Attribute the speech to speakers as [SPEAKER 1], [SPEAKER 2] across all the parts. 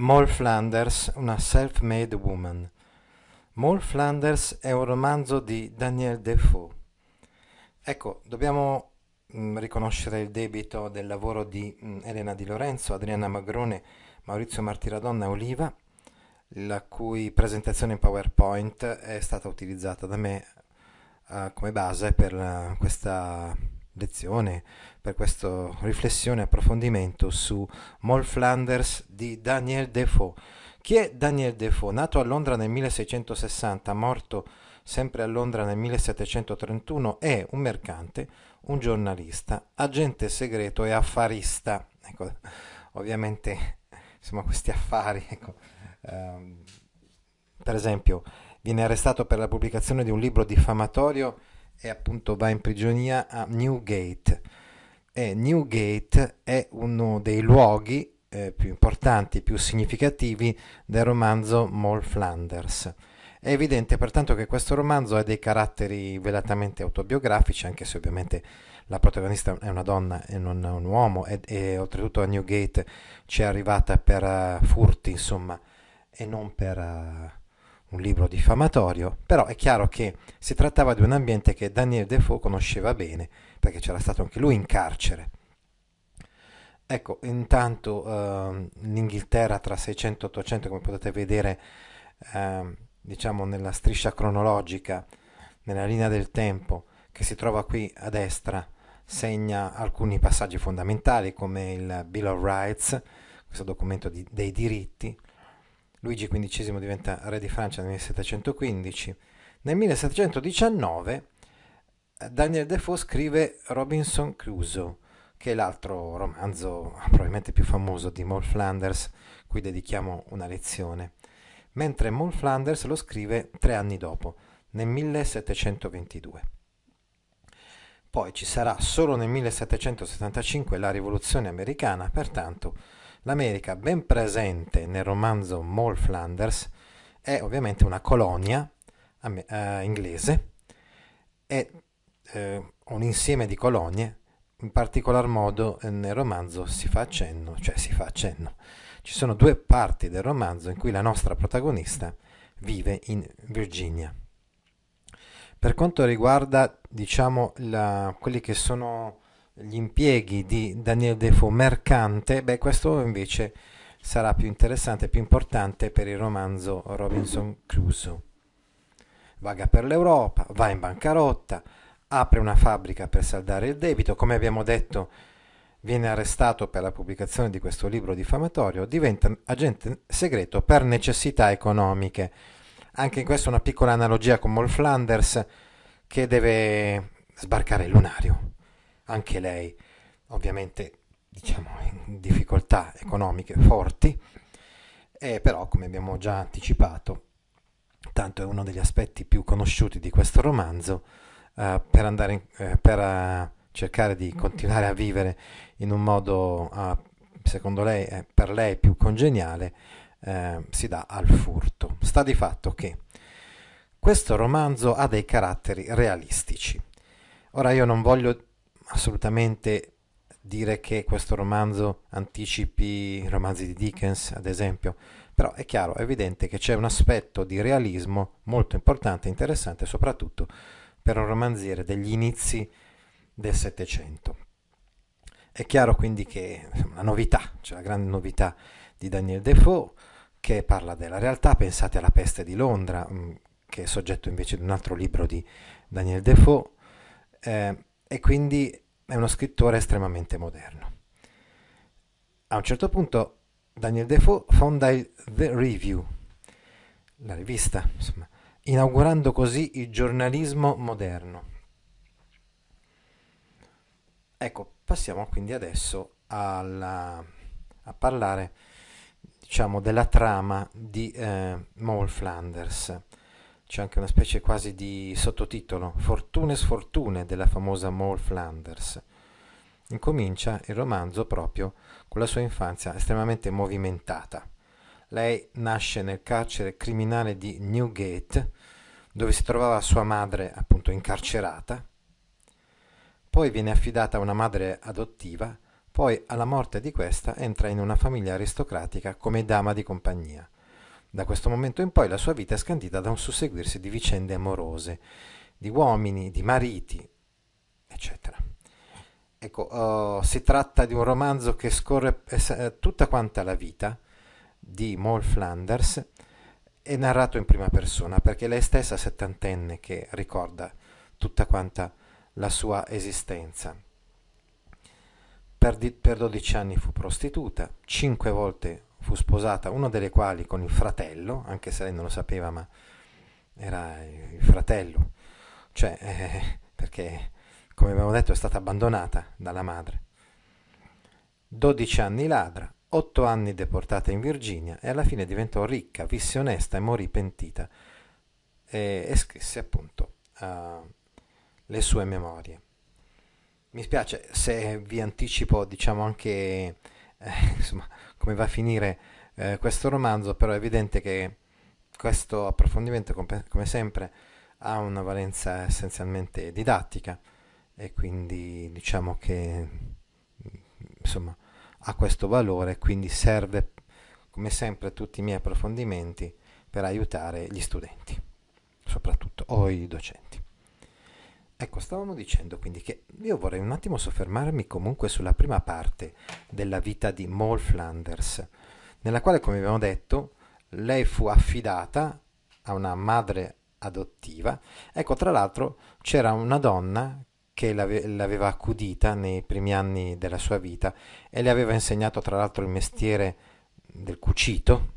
[SPEAKER 1] Moll Flanders, una self-made woman. Moll Flanders è un romanzo di Daniel Defoe. Ecco, dobbiamo mh, riconoscere il debito del lavoro di mh, Elena Di Lorenzo, Adriana Magrone, Maurizio Martiradonna e Oliva, la cui presentazione in PowerPoint è stata utilizzata da me uh, come base per uh, questa lezione, per questa riflessione e approfondimento su Moll Flanders di Daniel Defoe. Chi è Daniel Defoe? Nato a Londra nel 1660, morto sempre a Londra nel 1731, è un mercante, un giornalista, agente segreto e affarista. Ecco, ovviamente, insomma, questi affari, ecco, ehm, per esempio, viene arrestato per la pubblicazione di un libro diffamatorio e appunto va in prigionia a Newgate. E Newgate è uno dei luoghi eh, più importanti, più significativi del romanzo Moll Flanders. È evidente pertanto che questo romanzo ha dei caratteri velatamente autobiografici, anche se ovviamente la protagonista è una donna e non un uomo, e, e oltretutto a Newgate ci è arrivata per uh, furti, insomma, e non per... Uh, un libro diffamatorio, però è chiaro che si trattava di un ambiente che Daniel Defoe conosceva bene, perché c'era stato anche lui in carcere. Ecco, intanto eh, l'Inghilterra tra 600 e 800, come potete vedere, eh, diciamo nella striscia cronologica, nella linea del tempo, che si trova qui a destra, segna alcuni passaggi fondamentali come il Bill of Rights, questo documento di, dei diritti, Luigi XV diventa re di Francia nel 1715. Nel 1719 eh, Daniel Defoe scrive Robinson Crusoe, che è l'altro romanzo probabilmente più famoso di Moll Flanders, cui dedichiamo una lezione, mentre Moll Flanders lo scrive tre anni dopo, nel 1722. Poi ci sarà solo nel 1775 la rivoluzione americana, pertanto L'America, ben presente nel romanzo Moll Flanders, è ovviamente una colonia eh, inglese, è eh, un insieme di colonie, in particolar modo eh, nel romanzo si fa accenno, cioè si fa accenno. Ci sono due parti del romanzo in cui la nostra protagonista vive in Virginia. Per quanto riguarda, diciamo, la, quelli che sono gli impieghi di Daniel Defoe mercante, beh questo invece sarà più interessante, più importante per il romanzo Robinson Crusoe. Vaga per l'Europa, va in bancarotta, apre una fabbrica per saldare il debito, come abbiamo detto viene arrestato per la pubblicazione di questo libro diffamatorio, diventa agente segreto per necessità economiche. Anche in questo una piccola analogia con Moll Flanders che deve sbarcare il lunario anche lei ovviamente diciamo in difficoltà economiche forti, e però come abbiamo già anticipato, tanto è uno degli aspetti più conosciuti di questo romanzo, uh, per, andare in, eh, per uh, cercare di continuare a vivere in un modo, uh, secondo lei, eh, per lei più congeniale, si dà al furto. Sta di fatto che questo romanzo ha dei caratteri realistici. Ora io non voglio assolutamente dire che questo romanzo anticipi i romanzi di Dickens, ad esempio, però è chiaro, è evidente che c'è un aspetto di realismo molto importante interessante, soprattutto per un romanziere degli inizi del Settecento. È chiaro quindi che la novità, cioè la grande novità di Daniel Defoe, che parla della realtà, pensate alla peste di Londra, mm, che è soggetto invece di un altro libro di Daniel Defoe, eh, e quindi è uno scrittore estremamente moderno. A un certo punto Daniel Defoe fonda il The Review, la rivista, insomma, inaugurando così il giornalismo moderno. Ecco, passiamo quindi adesso alla, a parlare diciamo della trama di eh, Maul Flanders c'è anche una specie quasi di sottotitolo Fortune sfortune della famosa Maul Flanders. Incomincia il romanzo proprio con la sua infanzia estremamente movimentata. Lei nasce nel carcere criminale di Newgate dove si trovava sua madre appunto incarcerata. Poi viene affidata a una madre adottiva poi, alla morte di questa, entra in una famiglia aristocratica come dama di compagnia. Da questo momento in poi la sua vita è scandita da un susseguirsi di vicende amorose, di uomini, di mariti, eccetera. Ecco, uh, si tratta di un romanzo che scorre eh, tutta quanta la vita di Maul Flanders e narrato in prima persona, perché lei stessa settantenne che ricorda tutta quanta la sua esistenza. Per, di, per 12 anni fu prostituta, 5 volte fu sposata, una delle quali con il fratello, anche se lei non lo sapeva, ma era il fratello, cioè eh, perché come abbiamo detto è stata abbandonata dalla madre. 12 anni ladra, 8 anni deportata in Virginia e alla fine diventò ricca, visse onesta e morì pentita e, e scrisse appunto uh, le sue memorie. Mi spiace se vi anticipo, diciamo, anche eh, insomma, come va a finire eh, questo romanzo, però è evidente che questo approfondimento, come, come sempre, ha una valenza essenzialmente didattica e quindi diciamo che insomma ha questo valore, quindi serve come sempre tutti i miei approfondimenti per aiutare gli studenti, soprattutto o i docenti. Ecco, stavamo dicendo quindi che io vorrei un attimo soffermarmi comunque sulla prima parte della vita di Maul Flanders, nella quale, come abbiamo detto, lei fu affidata a una madre adottiva. Ecco, tra l'altro c'era una donna che l'ave- l'aveva accudita nei primi anni della sua vita e le aveva insegnato tra l'altro il mestiere del cucito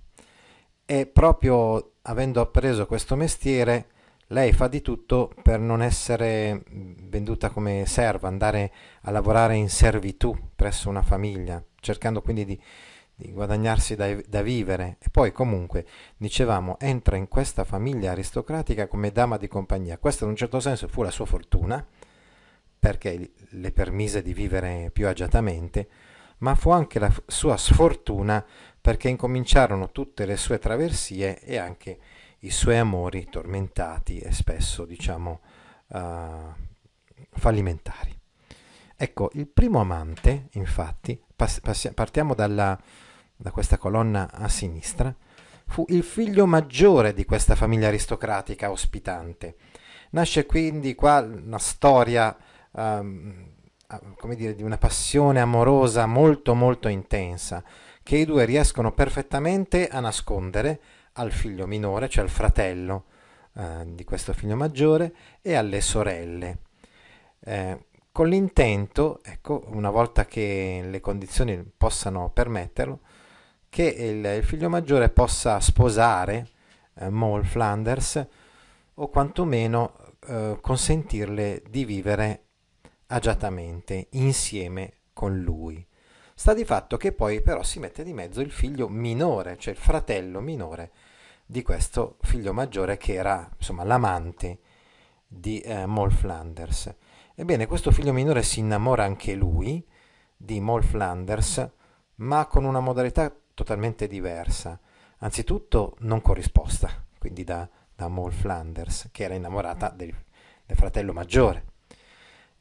[SPEAKER 1] e proprio avendo appreso questo mestiere lei fa di tutto per non essere venduta come serva, andare a lavorare in servitù presso una famiglia, cercando quindi di, di guadagnarsi da, da, vivere. E poi comunque, dicevamo, entra in questa famiglia aristocratica come dama di compagnia. Questa in un certo senso fu la sua fortuna, perché le permise di vivere più agiatamente, ma fu anche la sua sfortuna perché incominciarono tutte le sue traversie e anche i suoi amori tormentati e spesso, diciamo, uh, fallimentari. Ecco, il primo amante, infatti, pass- pass- partiamo dalla, da questa colonna a sinistra, fu il figlio maggiore di questa famiglia aristocratica ospitante. Nasce quindi qua una storia, um, come dire, di una passione amorosa molto molto intensa, che i due riescono perfettamente a nascondere, al figlio minore, cioè al fratello eh, di questo figlio maggiore, e alle sorelle. Eh, con l'intento, ecco, una volta che le condizioni possano permetterlo, che il, il figlio maggiore possa sposare eh, Maul Flanders o quantomeno eh, consentirle di vivere agiatamente insieme con lui. Sta di fatto che poi però si mette di mezzo il figlio minore, cioè il fratello minore di questo figlio maggiore che era insomma l'amante di eh, Moll Flanders. Ebbene, questo figlio minore si innamora anche lui di Moll Flanders, ma con una modalità totalmente diversa. Anzitutto non corrisposta, quindi da, da Moll Flanders, che era innamorata del, del fratello maggiore.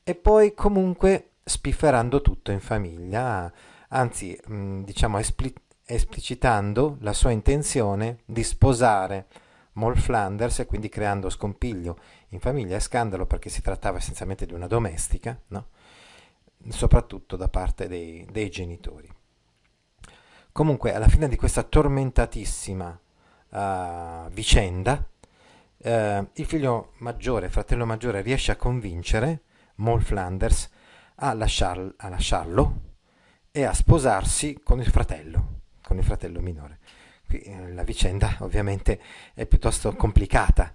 [SPEAKER 1] E poi comunque spifferando tutto in famiglia, anzi, diciamo, espli- esplicitando la sua intenzione di sposare Moll Flanders e quindi creando scompiglio in famiglia e scandalo perché si trattava essenzialmente di una domestica, no? soprattutto da parte dei, dei, genitori. Comunque, alla fine di questa tormentatissima uh, vicenda, uh, il figlio maggiore, fratello maggiore, riesce a convincere Moll Flanders a, lasciar, a lasciarlo e a sposarsi con il fratello con il fratello minore. Qui eh, la vicenda ovviamente è piuttosto complicata,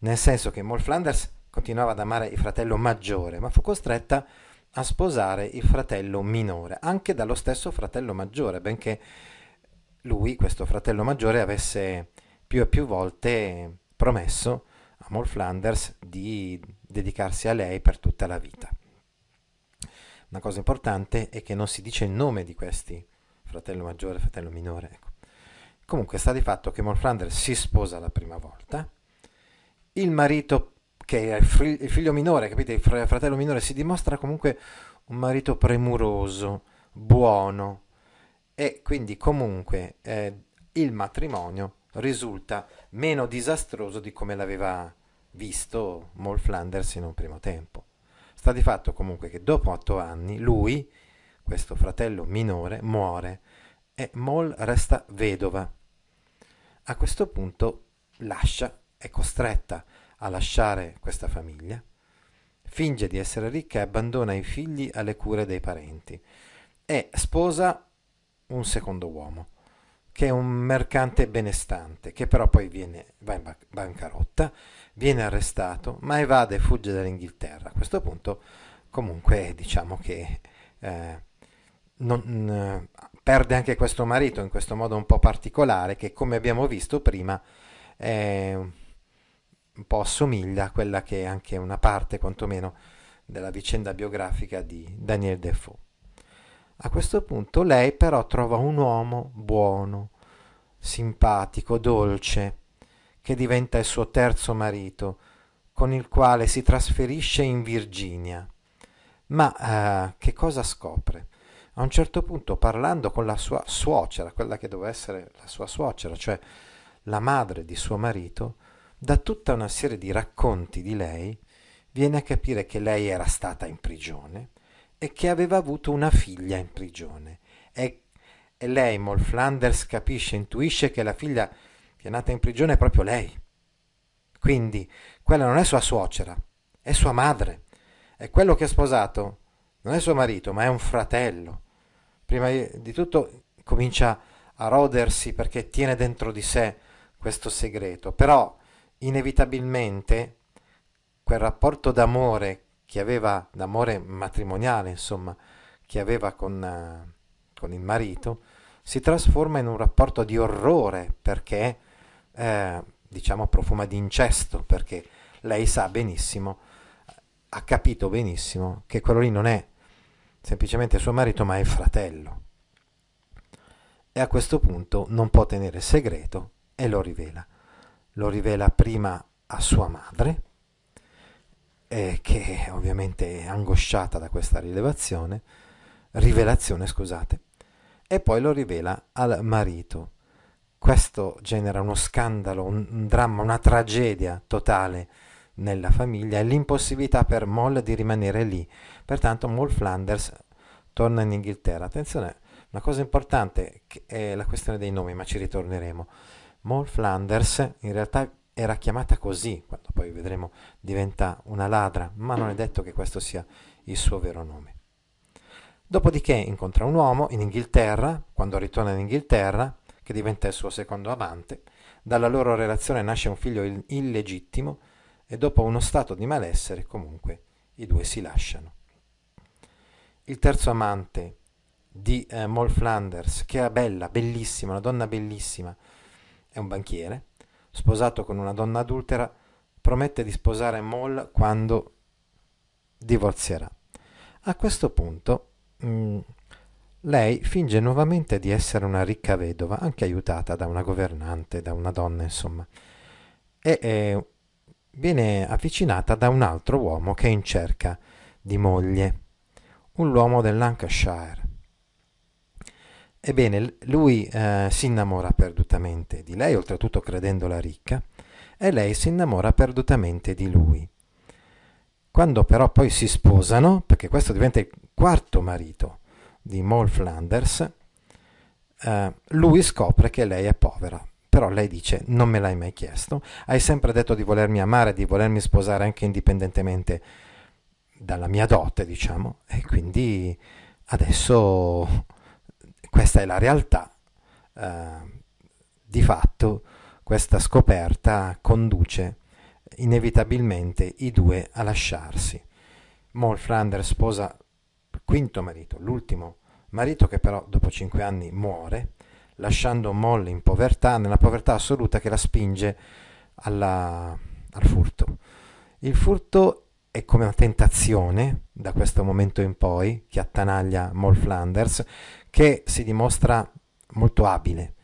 [SPEAKER 1] nel senso che Moll Flanders continuava ad amare il fratello maggiore, ma fu costretta a sposare il fratello minore, anche dallo stesso fratello maggiore, benché lui, questo fratello maggiore, avesse più e più volte promesso a Moll Flanders di dedicarsi a lei per tutta la vita. Una cosa importante è che non si dice il nome di questi, fratello maggiore fratello minore. Ecco. Comunque sta di fatto che Moll Flanders si sposa la prima volta, il marito che è il figlio minore, capite, il fratello minore si dimostra comunque un marito premuroso, buono e quindi comunque eh, il matrimonio risulta meno disastroso di come l'aveva visto Moll Flanders in un primo tempo. Sta di fatto comunque che dopo otto anni lui, questo fratello minore, muore e Moll resta vedova. A questo punto lascia, è costretta a lasciare questa famiglia, finge di essere ricca e abbandona i figli alle cure dei parenti e sposa un secondo uomo, che è un mercante benestante, che però poi viene, va in bancarotta, viene arrestato, ma evade e fugge dall'Inghilterra. A questo punto comunque diciamo che eh, non, eh, perde anche questo marito in questo modo un po' particolare che come abbiamo visto prima è un po' assomiglia a quella che è anche una parte quantomeno della vicenda biografica di Daniel Defoe. A questo punto lei però trova un uomo buono, simpatico, dolce, che diventa il suo terzo marito, con il quale si trasferisce in Virginia. Ma eh, che cosa scopre? A un certo punto, parlando con la sua suocera, quella che doveva essere la sua suocera, cioè la madre di suo marito, da tutta una serie di racconti di lei viene a capire che lei era stata in prigione e che aveva avuto una figlia in prigione. E, e lei, Moll Flanders, capisce, intuisce che la figlia che è nata in prigione è proprio lei. Quindi quella non è sua suocera, è sua madre. E quello che ha sposato non è suo marito, ma è un fratello. Prima di tutto comincia a rodersi perché tiene dentro di sé questo segreto, però inevitabilmente quel rapporto d'amore che aveva, d'amore matrimoniale, insomma, che aveva con, uh, con il marito, si trasforma in un rapporto di orrore perché, eh, diciamo, profuma di incesto, perché lei sa benissimo, ha capito benissimo che quello lì non è semplicemente suo marito, ma è fratello. E a questo punto non può tenere segreto e lo rivela lo rivela prima a sua madre, eh, che ovviamente è angosciata da questa rilevazione, rivelazione, scusate, e poi lo rivela al marito. Questo genera uno scandalo, un, un dramma, una tragedia totale nella famiglia e l'impossibilità per Moll di rimanere lì. Pertanto Moll Flanders torna in Inghilterra. Attenzione, una cosa importante è la questione dei nomi, ma ci ritorneremo. Moll Flanders in realtà era chiamata così, quando poi vedremo diventa una ladra, ma non è detto che questo sia il suo vero nome. Dopodiché incontra un uomo in Inghilterra, quando ritorna in Inghilterra, che diventa il suo secondo amante, dalla loro relazione nasce un figlio illegittimo e dopo uno stato di malessere comunque i due si lasciano. Il terzo amante di eh, Moll Flanders, che era bella, bellissima, una donna bellissima, è un banchiere, sposato con una donna adultera, promette di sposare Moll quando divorzierà. A questo punto mh, mm, lei finge nuovamente di essere una ricca vedova, anche aiutata da una governante, da una donna, insomma, e eh, viene avvicinata da un altro uomo che è in cerca di moglie, un uomo del Lancashire. Ebbene, lui eh, si innamora perdutamente di lei, oltretutto credendola ricca, e lei si innamora perdutamente di lui. Quando però poi si sposano, perché questo diventa il quarto marito di Moll Flanders, eh, lui scopre che lei è povera. Però lei dice: Non me l'hai mai chiesto, hai sempre detto di volermi amare, di volermi sposare anche indipendentemente dalla mia dote, diciamo, e quindi adesso questa è la realtà. Eh, di fatto questa scoperta conduce inevitabilmente i due a lasciarsi. Moll Flanders sposa quinto marito, l'ultimo marito che però dopo cinque anni muore, lasciando Molly in povertà, nella povertà assoluta che la spinge alla, al furto. Il furto è come una tentazione da questo momento in poi che attanaglia Moll Flanders, che si dimostra molto abile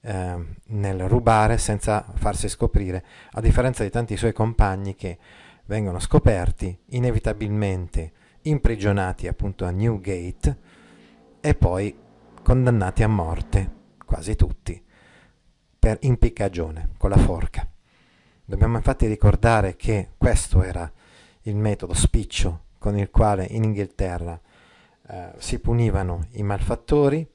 [SPEAKER 1] eh, nel rubare senza farsi scoprire, a differenza di tanti suoi compagni che vengono scoperti, inevitabilmente imprigionati appunto a Newgate e poi condannati a morte, quasi tutti, per impiccagione con la forca. Dobbiamo infatti ricordare che questo era il metodo spiccio con il quale in Inghilterra eh, si punivano i malfattori,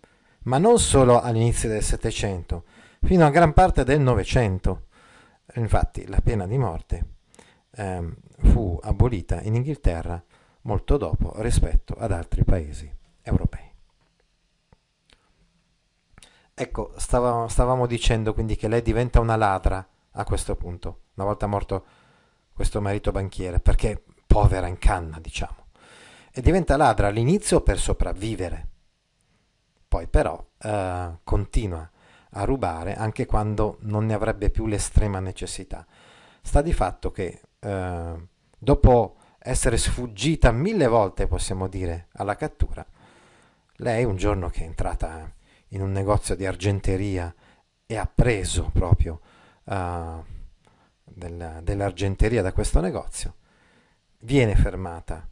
[SPEAKER 1] ma non solo all'inizio del Settecento, fino a gran parte del Novecento. Infatti la pena di morte eh, fu abolita in Inghilterra molto dopo rispetto ad altri paesi europei. Ecco, stavamo, stavamo dicendo quindi che lei diventa una ladra a questo punto, una volta morto questo marito banchiere, perché povera in canna, diciamo. E diventa ladra all'inizio per sopravvivere, poi però eh, continua a rubare anche quando non ne avrebbe più l'estrema necessità. Sta di fatto che eh, dopo essere sfuggita mille volte, possiamo dire, alla cattura, lei un giorno che è entrata in un negozio di argenteria e ha preso proprio uh, del, dell'argenteria da questo negozio, viene fermata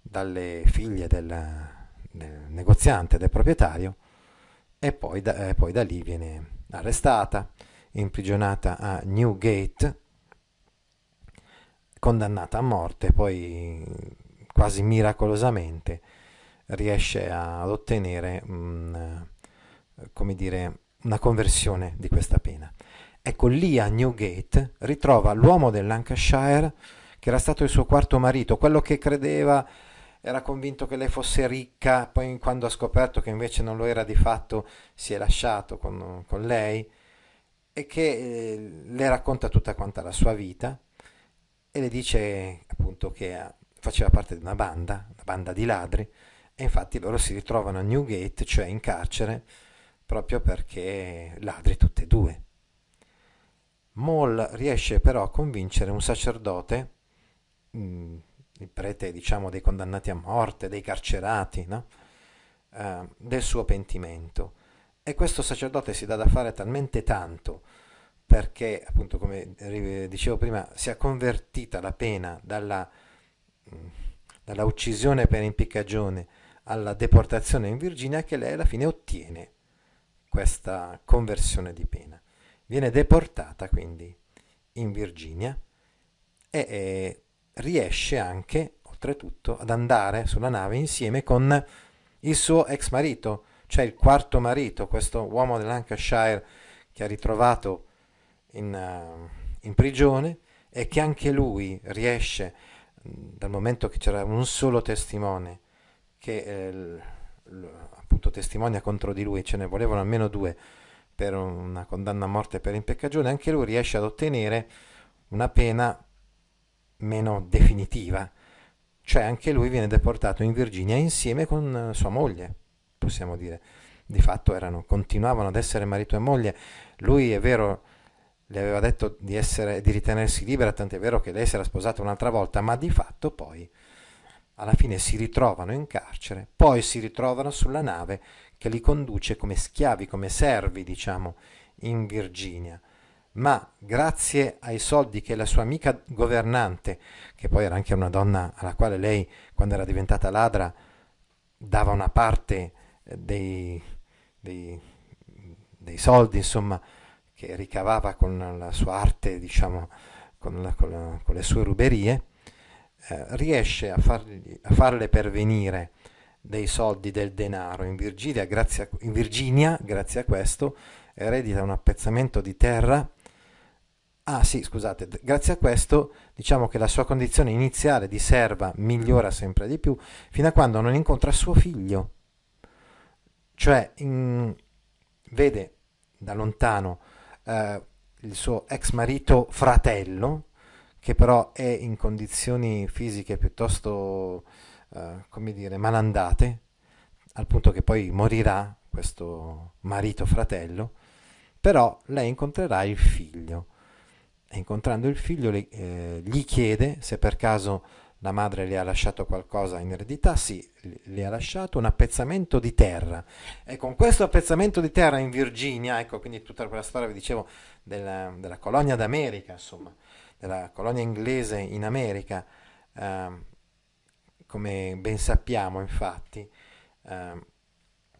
[SPEAKER 1] dalle figlie del, del negoziante, del proprietario, e poi da, e poi da lì viene arrestata, imprigionata a Newgate, condannata a morte, poi quasi miracolosamente riesce ad ottenere un, come dire, una conversione di questa pena. Ecco, lì a Newgate ritrova l'uomo del Lancashire che era stato il suo quarto marito, quello che credeva, era convinto che lei fosse ricca, poi quando ha scoperto che invece non lo era di fatto si è lasciato con, con lei e che eh, le racconta tutta quanta la sua vita e le dice appunto che faceva parte di una banda, una banda di ladri, e infatti loro si ritrovano a Newgate, cioè in carcere, proprio perché ladri tutte e due. Moll riesce però a convincere un sacerdote, mh, il prete diciamo dei condannati a morte, dei carcerati, no? uh, del suo pentimento. E questo sacerdote si dà da fare talmente tanto perché, appunto, come dicevo prima, si è convertita la pena dalla, mh, dalla uccisione per impiccagione alla deportazione in Virginia che lei alla fine ottiene questa conversione di pena. Viene deportata quindi in Virginia e, e riesce anche, oltretutto, ad andare sulla nave insieme con il suo ex marito, cioè il quarto marito, questo uomo dell'Lancashire che ha ritrovato in, uh, in prigione e che anche lui riesce, dal momento che c'era un solo testimone, che eh, appunto testimonia contro di lui, ce ne volevano almeno due per una condanna a morte per impeccagione, anche lui riesce ad ottenere una pena meno definitiva, cioè anche lui viene deportato in Virginia insieme con sua moglie, possiamo dire. Di fatto erano, continuavano ad essere marito e moglie. Lui è vero, le aveva detto di, essere, di ritenersi libera, tant'è vero che lei si era sposata un'altra volta, ma di fatto poi alla fine si ritrovano in carcere, poi si ritrovano sulla nave che li conduce come schiavi, come servi, diciamo, in Virginia. Ma grazie ai soldi che la sua amica governante, che poi era anche una donna alla quale lei, quando era diventata ladra, dava una parte eh, dei, dei, dei soldi, insomma, che ricavava con la sua arte, diciamo, con, la, con, la, con le sue ruberie, eh, riesce a, fargli, a, farle pervenire dei soldi, del denaro in Virginia, grazie a, in Virginia, grazie a questo, eredita un appezzamento di terra. Ah sì, scusate, grazie a questo diciamo che la sua condizione iniziale di serva migliora sempre di più fino a quando non incontra suo figlio. Cioè in, vede da lontano eh, il suo ex marito fratello, che però è in condizioni fisiche piuttosto eh, come dire, malandate, al punto che poi morirà questo marito fratello, però lei incontrerà il figlio. E incontrando il figlio le, eh, gli chiede se per caso la madre le ha lasciato qualcosa in eredità, sì, le ha lasciato un appezzamento di terra. E con questo appezzamento di terra in Virginia, ecco quindi tutta quella storia, vi dicevo, della, della colonia d'America, insomma, della colonia inglese in America, eh, come ben sappiamo infatti, eh,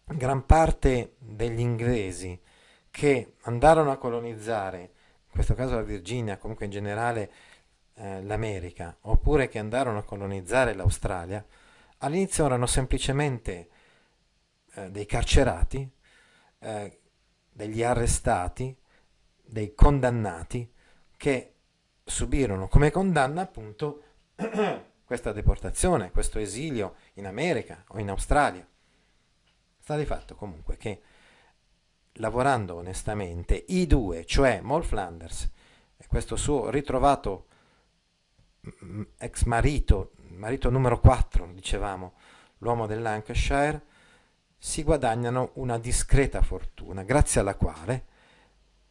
[SPEAKER 1] gran parte degli inglesi che andarono a colonizzare, in questo caso la Virginia, comunque in generale eh, l'America, oppure che andarono a colonizzare l'Australia, all'inizio erano semplicemente eh, dei carcerati, eh, degli arrestati, dei condannati che subirono come condanna appunto questa deportazione, questo esilio in America o in Australia. Sta di fatto comunque che lavorando onestamente i due, cioè Moll Flanders e questo suo ritrovato mm, ex marito, marito numero 4, dicevamo, l'uomo del Lancashire, si guadagnano una discreta fortuna, grazie alla quale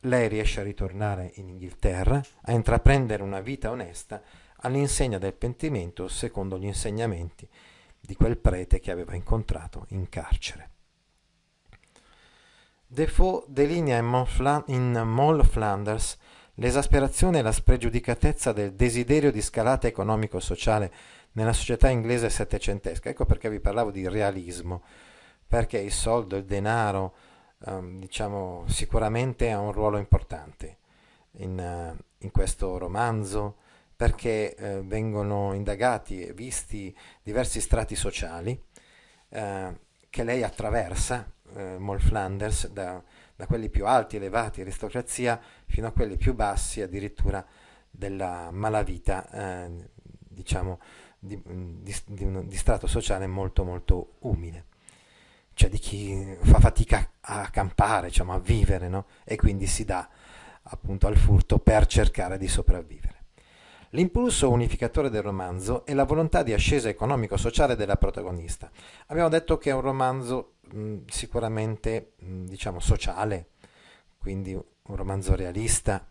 [SPEAKER 1] lei riesce a ritornare in Inghilterra, a intraprendere una vita onesta all'insegna del pentimento secondo gli insegnamenti di quel prete che aveva incontrato in carcere. Defoe delinea in Moll Flanders l'esasperazione e la spregiudicatezza del desiderio di scalata economico-sociale nella società inglese settecentesca. Ecco perché vi parlavo di realismo, perché il soldo, il denaro, um, diciamo, sicuramente ha un ruolo importante in, uh, in questo romanzo, perché uh, vengono indagati e visti diversi strati sociali uh, che lei attraversa, Moll Flanders, da, da quelli più alti, elevati, aristocrazia, fino a quelli più bassi, addirittura della malavita, diciamo, di, di, di, di strato sociale molto molto umile cioè di chi fa fatica a campare, diciamo, a vivere, no? e quindi si dà appunto al furto per cercare di sopravvivere. L'impulso unificatore del romanzo è la volontà di ascesa economico-sociale della protagonista. Abbiamo detto che è un romanzo mh, sicuramente mh, diciamo sociale, quindi un romanzo realista,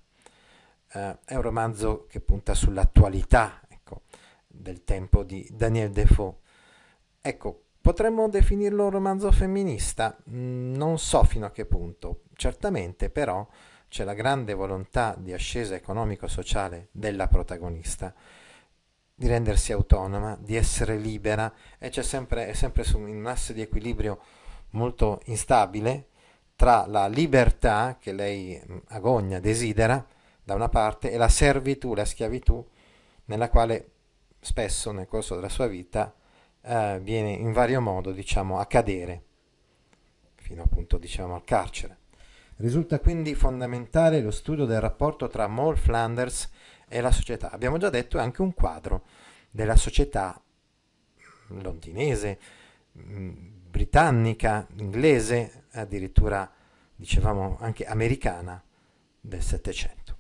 [SPEAKER 1] eh, è un romanzo che punta sull'attualità ecco, del tempo di Daniel Defoe. Ecco, Potremmo definirlo un romanzo femminista? Mm, non so fino a che punto. Certamente però c'è la grande volontà di ascesa economico-sociale della protagonista, di rendersi autonoma, di essere libera e c'è sempre, è sempre su un asse di equilibrio molto instabile tra la libertà che lei mm, agogna, desidera da una parte e la servitù, la schiavitù nella quale spesso nel corso della sua vita eh, viene in vario modo diciamo, a cadere fino appunto diciamo, al carcere. Risulta quindi fondamentale lo studio del rapporto tra Moll Flanders e la società. Abbiamo già detto è anche un quadro della società londinese, mm, britannica, inglese, addirittura dicevamo anche americana del Settecento.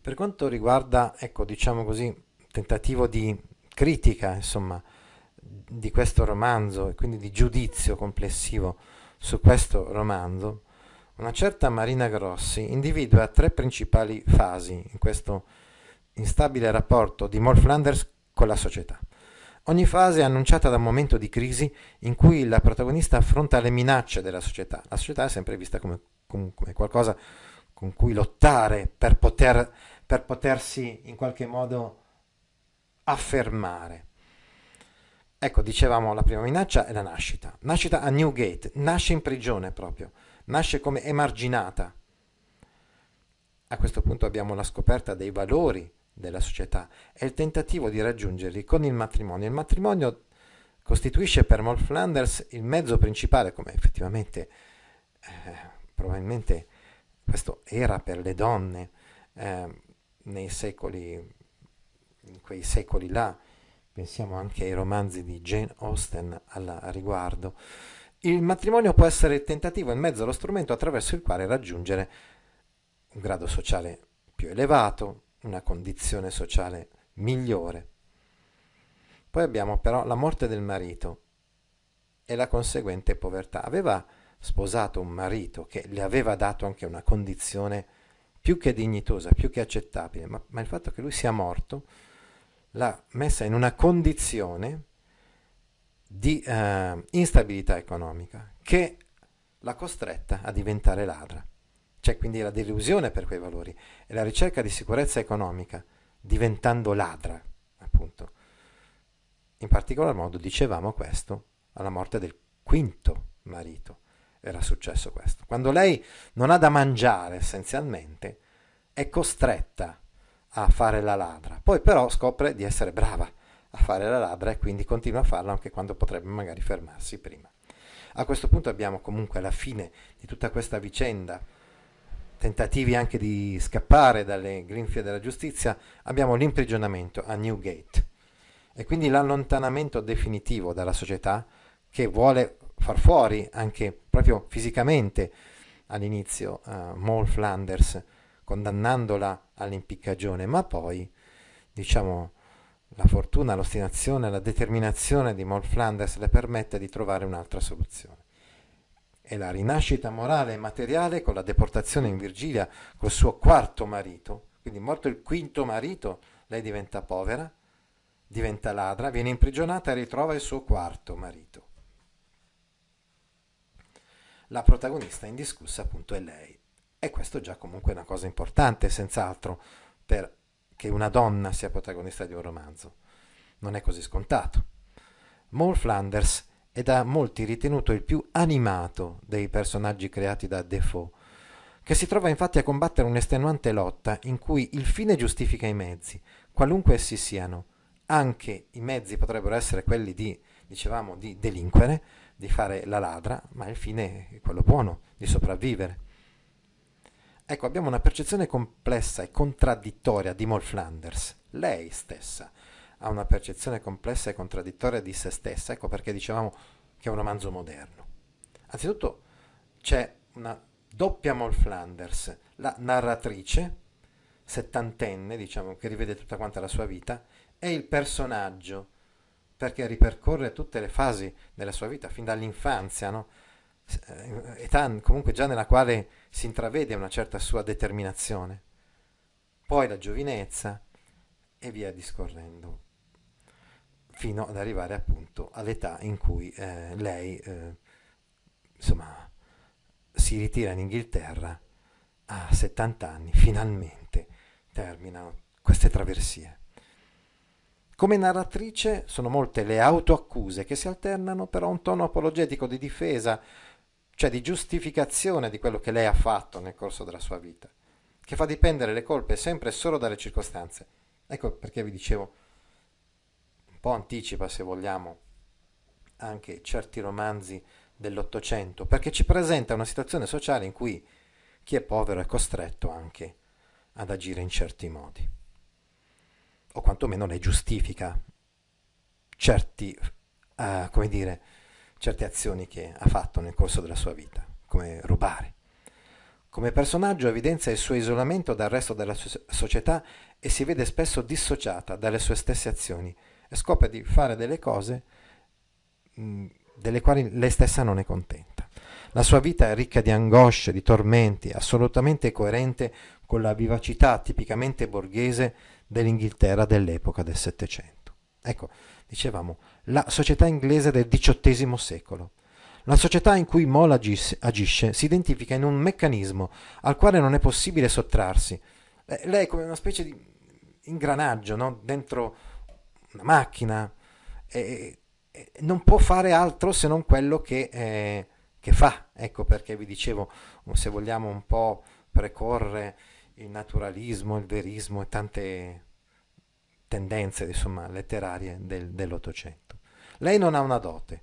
[SPEAKER 1] Per quanto riguarda, ecco, diciamo così, tentativo di critica, insomma, di questo romanzo e quindi di giudizio complessivo su questo romanzo, una certa Marina Grossi individua tre principali fasi in questo instabile rapporto di Moll Flanders con la società. Ogni fase è annunciata da un momento di crisi in cui la protagonista affronta le minacce della società. La società è sempre vista come, come, come qualcosa con cui lottare per, poter, per potersi in qualche modo affermare. Ecco, dicevamo, la prima minaccia è la nascita. Nascita a Newgate, nasce in prigione proprio, nasce come emarginata. A questo punto abbiamo la scoperta dei valori della società e il tentativo di raggiungerli con il matrimonio. Il matrimonio costituisce per Moll Flanders il mezzo principale, come effettivamente eh, probabilmente questo era per le donne eh, nei secoli, in quei secoli là, pensiamo anche ai romanzi di Jane Austen al riguardo, il matrimonio può essere il tentativo, il mezzo, lo strumento attraverso il quale raggiungere un grado sociale più elevato, una condizione sociale migliore. Poi abbiamo però la morte del marito e la conseguente povertà. Aveva sposato un marito che le aveva dato anche una condizione più che dignitosa, più che accettabile, ma, ma il fatto che lui sia morto l'ha messa in una condizione di eh, instabilità economica che l'ha costretta a diventare ladra. C'è quindi la delusione per quei valori e la ricerca di sicurezza economica diventando ladra, appunto. In particolar modo dicevamo questo alla morte del quinto marito. Era successo questo. Quando lei non ha da mangiare essenzialmente, è costretta a fare la ladra. Poi però scopre di essere brava a fare la ladra e quindi continua a farla anche quando potrebbe magari fermarsi prima. A questo punto abbiamo comunque la fine di tutta questa vicenda, tentativi anche di scappare dalle grinfie della giustizia, abbiamo l'imprigionamento a Newgate e quindi l'allontanamento definitivo dalla società che vuole far fuori anche proprio fisicamente all'inizio uh, Maul Flanders condannandola all'impiccagione, ma poi diciamo la fortuna, l'ostinazione, la determinazione di Maul Flanders le permette di trovare un'altra soluzione. E la rinascita morale e materiale con la deportazione in Virgilia col suo quarto marito, quindi morto il quinto marito, lei diventa povera, diventa ladra, viene imprigionata e ritrova il suo quarto marito. La protagonista indiscussa appunto è lei. E questo già comunque è una cosa importante, senz'altro, perché una donna sia protagonista di un romanzo. Non è così scontato. Maul Flanders è da molti ritenuto il più animato dei personaggi creati da Defoe, che si trova infatti a combattere un'estenuante lotta in cui il fine giustifica i mezzi, qualunque essi siano, anche i mezzi potrebbero essere quelli di, dicevamo, di delinquere, di fare la ladra, ma il fine è quello buono, di sopravvivere. Ecco, abbiamo una percezione complessa e contraddittoria di Moll Flanders. Lei stessa ha una percezione complessa e contraddittoria di se stessa, ecco perché dicevamo che è un romanzo moderno. Anzitutto c'è una doppia Moll Flanders, la narratrice, settantenne, diciamo, che rivede tutta quanta la sua vita, è il personaggio, perché ripercorre tutte le fasi della sua vita, fin dall'infanzia, no? Eh, età comunque già nella quale si intravede una certa sua determinazione, poi la giovinezza e via discorrendo, fino ad arrivare appunto all'età in cui eh, lei eh, insomma si ritira in Inghilterra a 70 anni, finalmente terminano queste traversie. Come narratrice sono molte le autoaccuse che si alternano però un tono apologetico di difesa, cioè di giustificazione di quello che lei ha fatto nel corso della sua vita, che fa dipendere le colpe sempre e solo dalle circostanze. Ecco perché vi dicevo, un po' anticipa se vogliamo anche certi romanzi dell'Ottocento, perché ci presenta una situazione sociale in cui chi è povero è costretto anche ad agire in certi modi o quantomeno lei giustifica certi, uh, come dire, certe azioni che ha fatto nel corso della sua vita, come rubare. Come personaggio evidenzia il suo isolamento dal resto della società e si vede spesso dissociata dalle sue stesse azioni e scopre di fare delle cose mh, delle quali lei stessa non è contenta. La sua vita è ricca di angosce, di tormenti, assolutamente coerente con la vivacità tipicamente borghese dell'Inghilterra dell'epoca del Settecento. Ecco, dicevamo, la società inglese del XVIII secolo. La società in cui Moll agisce, agisce si identifica in un meccanismo al quale non è possibile sottrarsi. Eh, lei è come una specie di ingranaggio no? dentro una macchina e, e, non può fare altro se non quello che, eh, che fa. Ecco perché vi dicevo, se vogliamo un po' precorre il naturalismo, il verismo e tante tendenze insomma, letterarie del, dell'Ottocento. Lei non ha una dote,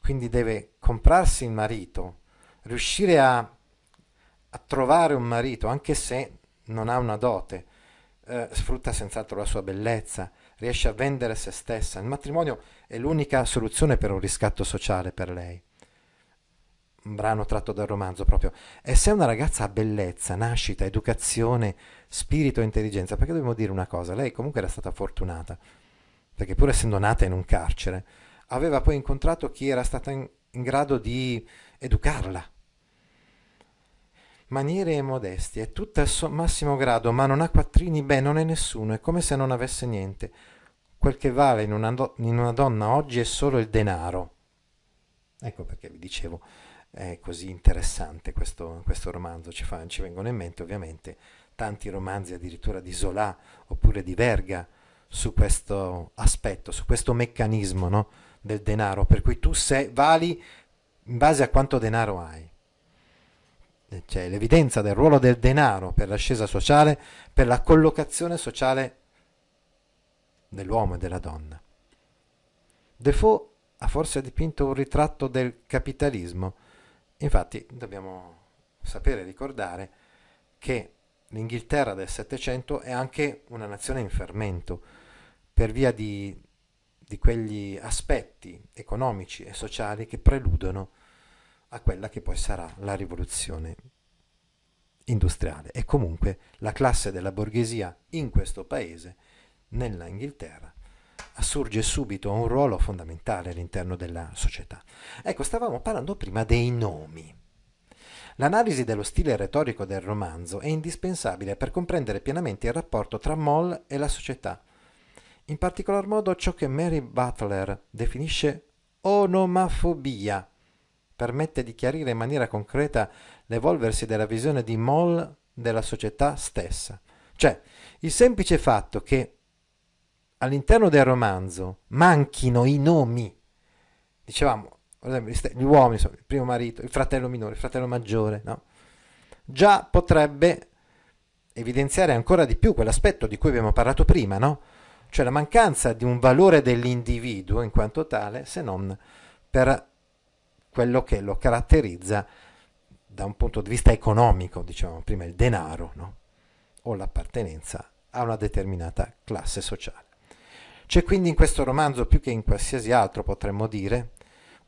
[SPEAKER 1] quindi deve comprarsi il marito, riuscire a, a trovare un marito, anche se non ha una dote, eh, sfrutta senz'altro la sua bellezza, riesce a vendere se stessa. Il matrimonio è l'unica soluzione per un riscatto sociale per lei un brano tratto dal romanzo proprio, e se una ragazza ha bellezza, nascita, educazione, spirito e intelligenza, perché dobbiamo dire una cosa, lei comunque era stata fortunata, perché pur essendo nata in un carcere, aveva poi incontrato chi era stato in, in grado di educarla. Maniere e modestie, tutta al suo massimo grado, ma non ha quattrini, beh, non è nessuno, è come se non avesse niente. Quel che vale in una, do- in una donna oggi è solo il denaro. Ecco perché vi dicevo, è così interessante questo, questo romanzo, ci, fa, ci vengono in mente ovviamente tanti romanzi addirittura di Zola oppure di Verga su questo aspetto, su questo meccanismo no? del denaro, per cui tu sei, vali in base a quanto denaro hai. C'è l'evidenza del ruolo del denaro per l'ascesa sociale, per la collocazione sociale dell'uomo e della donna. Defoe ha forse dipinto un ritratto del capitalismo. Infatti dobbiamo sapere ricordare che l'Inghilterra del Settecento è anche una nazione in fermento per via di, di quegli aspetti economici e sociali che preludono a quella che poi sarà la rivoluzione industriale. E comunque la classe della borghesia in questo paese, nella Inghilterra, assurge subito un ruolo fondamentale all'interno della società. Ecco, stavamo parlando prima dei nomi. L'analisi dello stile retorico del romanzo è indispensabile per comprendere pienamente il rapporto tra Moll e la società. In particolar modo ciò che Mary Butler definisce onomafobia permette di chiarire in maniera concreta l'evolversi della visione di Moll della società stessa. Cioè, il semplice fatto che all'interno del romanzo manchino i nomi, dicevamo, gli uomini, il primo marito, il fratello minore, il fratello maggiore, no? già potrebbe evidenziare ancora di più quell'aspetto di cui abbiamo parlato prima, no? cioè la mancanza di un valore dell'individuo in quanto tale, se non per quello che lo caratterizza da un punto di vista economico, diciamo prima il denaro, no? o l'appartenenza a una determinata classe sociale. C'è quindi in questo romanzo, più che in qualsiasi altro potremmo dire,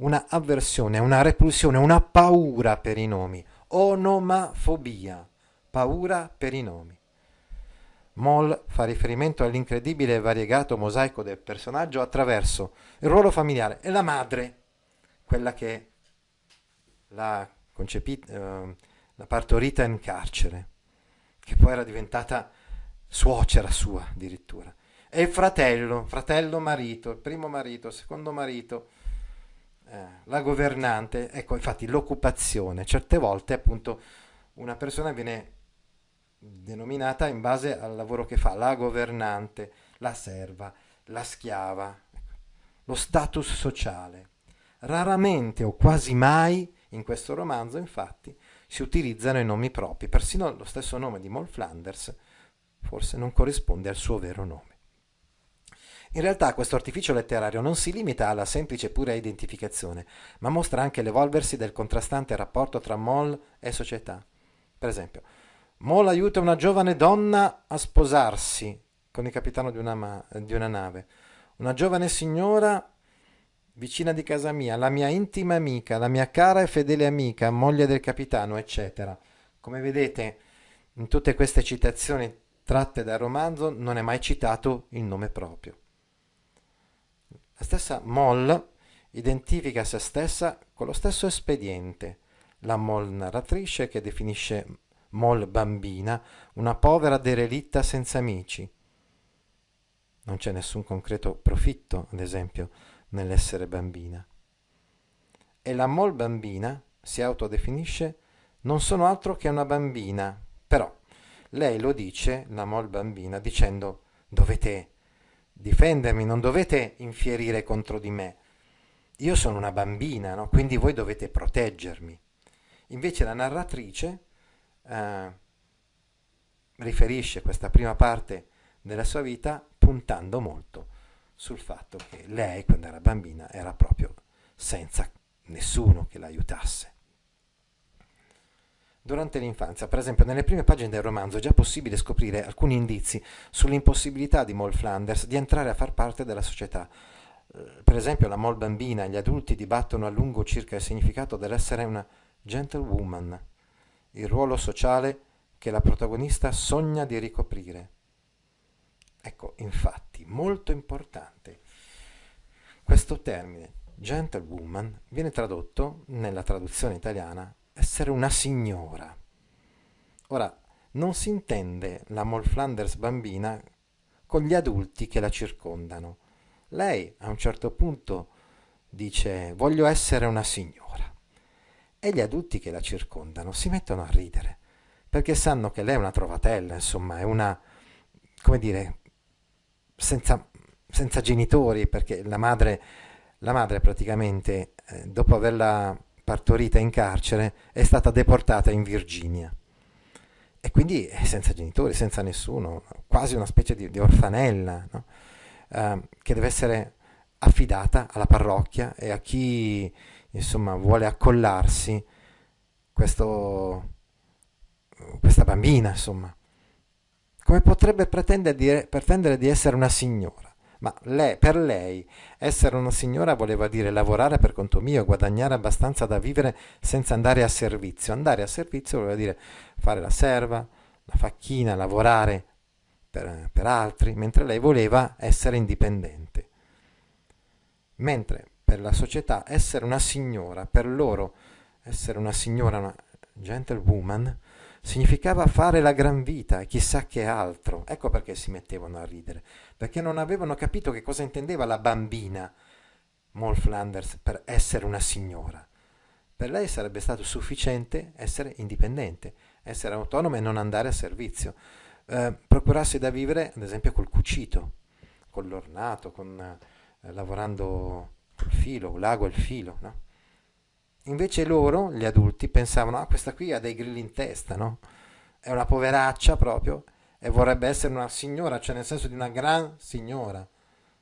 [SPEAKER 1] una avversione, una repulsione, una paura per i nomi, onomafobia, paura per i nomi. Moll fa riferimento all'incredibile e variegato mosaico del personaggio attraverso il ruolo familiare e la madre, quella che l'ha concepita, eh, l'ha partorita in carcere, che poi era diventata suocera sua addirittura. E fratello, fratello marito, il primo marito, il secondo marito, eh, la governante, ecco infatti l'occupazione, certe volte appunto una persona viene denominata in base al lavoro che fa, la governante, la serva, la schiava, lo status sociale. Raramente o quasi mai in questo romanzo infatti si utilizzano i nomi propri, persino lo stesso nome di Moll Flanders forse non corrisponde al suo vero nome. In realtà questo artificio letterario non si limita alla semplice e pura identificazione, ma mostra anche l'evolversi del contrastante rapporto tra Moll e società. Per esempio, Moll aiuta una giovane donna a sposarsi con il capitano di una, ma- di una nave. Una giovane signora vicina di casa mia, la mia intima amica, la mia cara e fedele amica, moglie del capitano, eccetera. Come vedete, in tutte queste citazioni tratte dal romanzo non è mai citato il nome proprio. La stessa Moll identifica se stessa con lo stesso espediente, la Moll narratrice che definisce Moll bambina, una povera derelitta senza amici. Non c'è nessun concreto profitto, ad esempio, nell'essere bambina. E la Moll bambina si autodefinisce non sono altro che una bambina, però lei lo dice, la Moll bambina, dicendo dovete difendermi, non dovete infierire contro di me. Io sono una bambina, no? quindi voi dovete proteggermi. Invece la narratrice eh, riferisce questa prima parte della sua vita puntando molto sul fatto che lei, quando era bambina, era proprio senza nessuno che l'aiutasse. Durante l'infanzia, per esempio, nelle prime pagine del romanzo è già possibile scoprire alcuni indizi sull'impossibilità di Moll Flanders di entrare a far parte della società. Eh, per esempio, la Moll bambina e gli adulti dibattono a lungo circa il significato dell'essere una gentlewoman, il ruolo sociale che la protagonista sogna di ricoprire. Ecco, infatti, molto importante, questo termine gentlewoman viene tradotto nella traduzione italiana essere una signora. Ora, non si intende la Moll Flanders bambina con gli adulti che la circondano. Lei a un certo punto dice voglio essere una signora e gli adulti che la circondano si mettono a ridere perché sanno che lei è una trovatella, insomma, è una, come dire, senza, senza genitori, perché la madre, la madre praticamente, eh, dopo averla partorita in carcere, è stata deportata in Virginia. E quindi senza genitori, senza nessuno, quasi una specie di, di orfanella, no? eh, che deve essere affidata alla parrocchia e a chi insomma vuole accollarsi questo, questa bambina, insomma. Come potrebbe pretendere di, pretendere di essere una signora? Ma lei, per lei essere una signora voleva dire lavorare per conto mio, guadagnare abbastanza da vivere senza andare a servizio. Andare a servizio voleva dire fare la serva, la facchina, lavorare per, per altri, mentre lei voleva essere indipendente. Mentre per la società essere una signora, per loro essere una signora, una gentlewoman, significava fare la gran vita e chissà che altro. Ecco perché si mettevano a ridere, perché non avevano capito che cosa intendeva la bambina Moll Flanders per essere una signora. Per lei sarebbe stato sufficiente essere indipendente, essere autonoma e non andare a servizio, eh, procurarsi da vivere ad esempio col cucito, con l'ornato, con, eh, lavorando col filo, l'ago e il filo, no? Invece loro, gli adulti, pensavano, ah, questa qui ha dei grilli in testa, no? È una poveraccia proprio e vorrebbe essere una signora, cioè nel senso di una gran signora,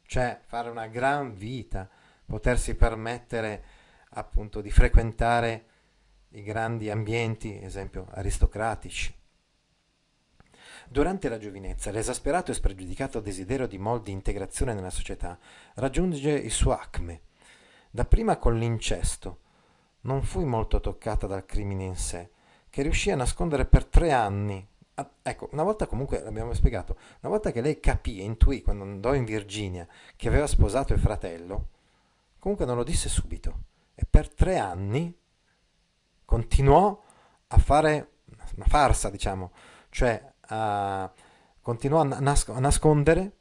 [SPEAKER 1] cioè fare una gran vita, potersi permettere appunto di frequentare i grandi ambienti, esempio, aristocratici. Durante la giovinezza, l'esasperato e spregiudicato desiderio di Moll di integrazione nella società raggiunge il suo acme, dapprima con l'incesto, non fui molto toccata dal crimine in sé, che riuscì a nascondere per tre anni. Ah, ecco, una volta comunque, l'abbiamo spiegato, una volta che lei capì e intuì quando andò in Virginia che aveva sposato il fratello, comunque non lo disse subito. E per tre anni continuò a fare una farsa, diciamo, cioè a, continuò a, nas- a nascondere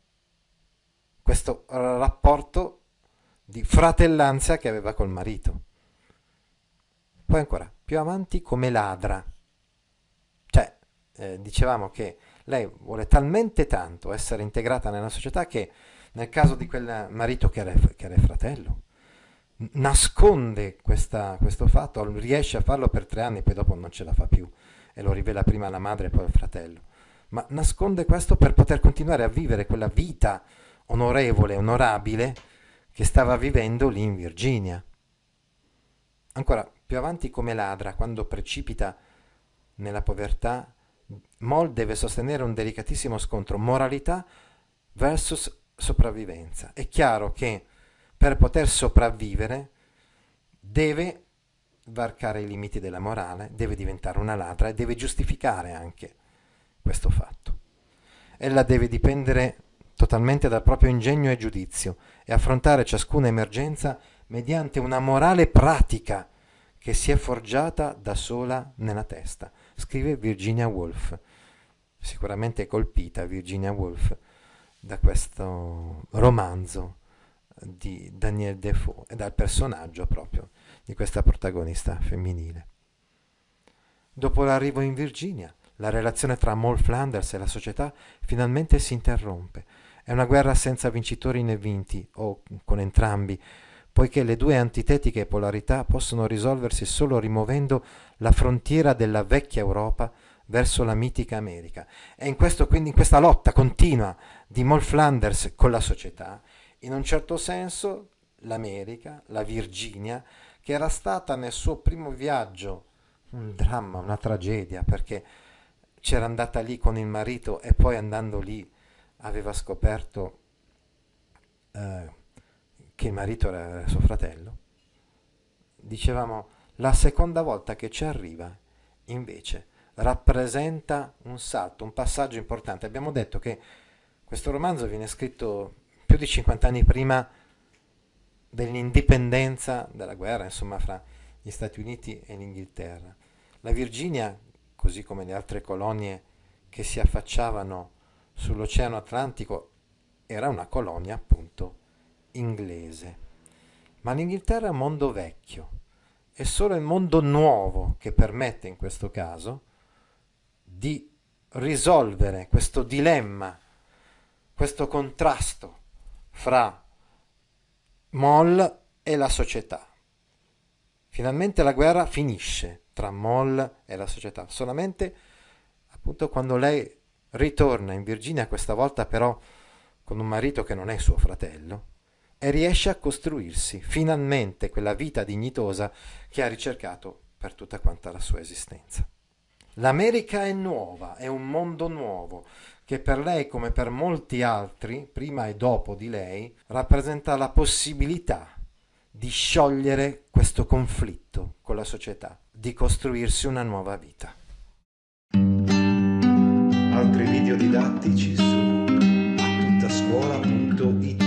[SPEAKER 1] questo rapporto di fratellanza che aveva col marito. Poi ancora, più avanti come ladra. Cioè, eh, dicevamo che lei vuole talmente tanto essere integrata nella società che nel caso di quel marito che era, che era fratello, nasconde questa, questo fatto, riesce a farlo per tre anni, poi dopo non ce la fa più e lo rivela prima alla madre e poi al fratello. Ma nasconde questo per poter continuare a vivere quella vita onorevole, onorabile che stava vivendo lì in Virginia. Ancora, più avanti come ladra, quando precipita nella povertà, Moll deve sostenere un delicatissimo scontro moralità versus sopravvivenza. È chiaro che per poter sopravvivere deve varcare i limiti della morale, deve diventare una ladra e deve giustificare anche questo fatto. Ella deve dipendere totalmente dal proprio ingegno e giudizio e affrontare ciascuna emergenza mediante una morale pratica che si è forgiata da sola nella testa, scrive Virginia Woolf. Sicuramente colpita Virginia Woolf da questo romanzo di Daniel Defoe e dal personaggio proprio di questa protagonista femminile. Dopo l'arrivo in Virginia, la relazione tra Moll Flanders e la società finalmente si interrompe. È una guerra senza vincitori né vinti, o con entrambi, poiché le due antitetiche polarità possono risolversi solo rimuovendo la frontiera della vecchia Europa verso la mitica America. E in questo, quindi, in questa lotta continua di Moll Flanders con la società, in un certo senso l'America, la Virginia, che era stata nel suo primo viaggio un dramma, una tragedia, perché c'era andata lì con il marito e poi andando lì aveva scoperto eh, che il marito era suo fratello, dicevamo la seconda volta che ci arriva invece rappresenta un salto, un passaggio importante. Abbiamo detto che Questo romanzo viene scritto più di 50 anni prima dell'indipendenza della guerra, insomma, fra gli Stati Uniti e l'Inghilterra. La Virginia, così come le altre colonie che si affacciavano sull'Oceano Atlantico, era una colonia appunto inglese. Ma l'Inghilterra è un mondo vecchio, è solo il mondo nuovo che permette in questo caso di risolvere questo dilemma, questo contrasto fra Moll e la società. Finalmente la guerra finisce tra Moll e la società, solamente appunto quando lei ritorna in Virginia, questa volta però con un marito che non è suo fratello, e riesce a costruirsi finalmente quella vita dignitosa che ha ricercato per tutta quanta la sua esistenza. L'America è nuova, è un mondo nuovo che per lei come per molti altri, prima e dopo di lei, rappresenta la possibilità di sciogliere questo conflitto con la società, di costruirsi una nuova vita.
[SPEAKER 2] Altri video didattici su attuttascuola.it